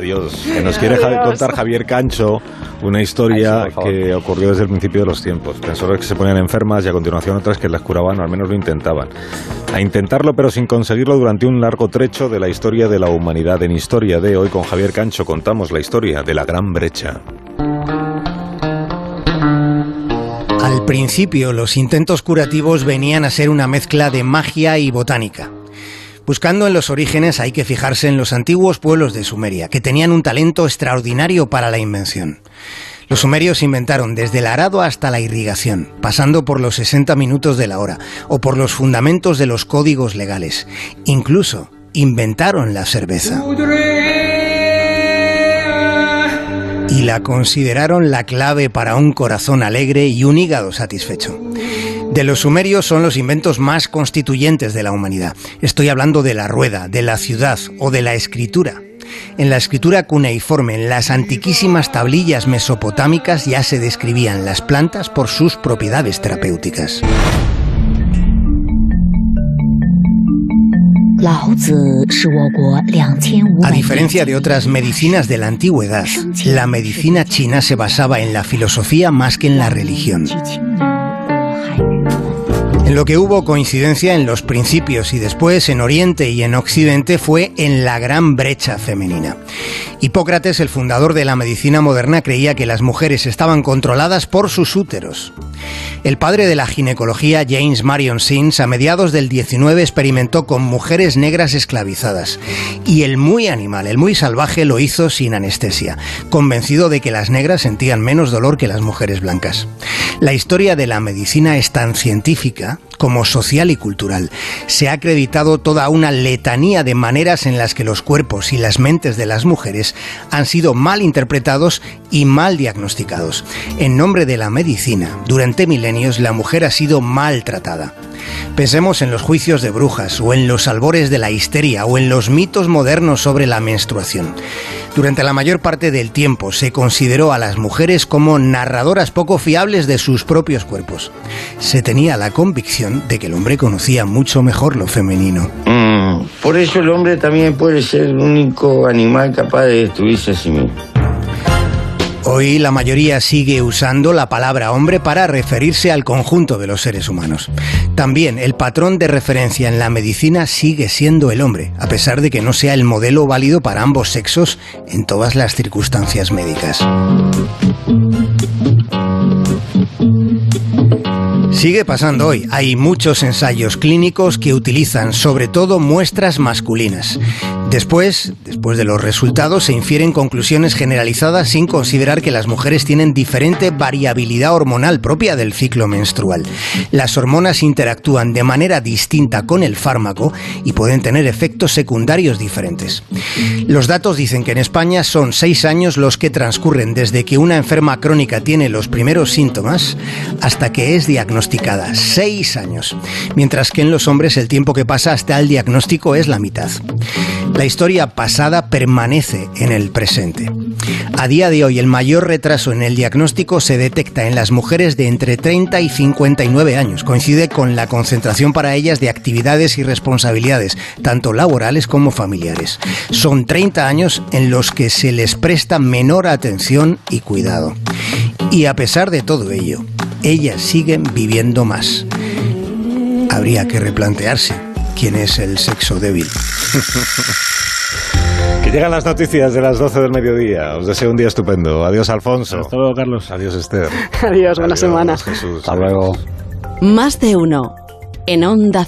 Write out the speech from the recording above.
Dios, que nos quiere contar Javier Cancho una historia que ocurrió desde el principio de los tiempos. Personas que se ponían enfermas y a continuación otras que las curaban o al menos lo intentaban. A intentarlo pero sin conseguirlo durante un largo trecho de la historia de la humanidad. En Historia de hoy con Javier Cancho contamos la historia de la Gran Brecha. Al principio los intentos curativos venían a ser una mezcla de magia y botánica. Buscando en los orígenes hay que fijarse en los antiguos pueblos de Sumeria, que tenían un talento extraordinario para la invención. Los sumerios inventaron desde el arado hasta la irrigación, pasando por los 60 minutos de la hora o por los fundamentos de los códigos legales. Incluso inventaron la cerveza. Y la consideraron la clave para un corazón alegre y un hígado satisfecho de los sumerios son los inventos más constituyentes de la humanidad. Estoy hablando de la rueda, de la ciudad o de la escritura. En la escritura cuneiforme, en las antiquísimas tablillas mesopotámicas ya se describían las plantas por sus propiedades terapéuticas. A diferencia de otras medicinas de la antigüedad, la medicina china se basaba en la filosofía más que en la religión. En lo que hubo coincidencia en los principios y después en Oriente y en Occidente fue en la gran brecha femenina. Hipócrates, el fundador de la medicina moderna, creía que las mujeres estaban controladas por sus úteros. El padre de la ginecología, James Marion Sims, a mediados del 19 experimentó con mujeres negras esclavizadas. Y el muy animal, el muy salvaje, lo hizo sin anestesia, convencido de que las negras sentían menos dolor que las mujeres blancas. La historia de la medicina es tan científica como social y cultural. Se ha acreditado toda una letanía de maneras en las que los cuerpos y las mentes de las mujeres han sido mal interpretados y mal diagnosticados. En nombre de la medicina, durante milenios la mujer ha sido maltratada. Pensemos en los juicios de brujas o en los albores de la histeria o en los mitos modernos sobre la menstruación. Durante la mayor parte del tiempo se consideró a las mujeres como narradoras poco fiables de sus propios cuerpos. Se tenía la convicción de que el hombre conocía mucho mejor lo femenino. Mm, por eso el hombre también puede ser el único animal capaz de destruirse a sí mismo. Hoy la mayoría sigue usando la palabra hombre para referirse al conjunto de los seres humanos. También el patrón de referencia en la medicina sigue siendo el hombre, a pesar de que no sea el modelo válido para ambos sexos en todas las circunstancias médicas. Sigue pasando hoy. Hay muchos ensayos clínicos que utilizan sobre todo muestras masculinas. Después, después de los resultados, se infieren conclusiones generalizadas sin considerar que las mujeres tienen diferente variabilidad hormonal propia del ciclo menstrual. Las hormonas interactúan de manera distinta con el fármaco y pueden tener efectos secundarios diferentes. Los datos dicen que en España son seis años los que transcurren desde que una enferma crónica tiene los primeros síntomas hasta que es diagnosticada. Seis años. Mientras que en los hombres el tiempo que pasa hasta el diagnóstico es la mitad. La historia pasada permanece en el presente. A día de hoy, el mayor retraso en el diagnóstico se detecta en las mujeres de entre 30 y 59 años. Coincide con la concentración para ellas de actividades y responsabilidades, tanto laborales como familiares. Son 30 años en los que se les presta menor atención y cuidado. Y a pesar de todo ello, ellas siguen viviendo más. Habría que replantearse quién es el sexo débil. que llegan las noticias de las 12 del mediodía. Os deseo un día estupendo. Adiós, Alfonso. Hasta luego, Carlos. Adiós, Esther. Adiós, buena semana. Jesús. Hasta luego. Más de uno. En Onda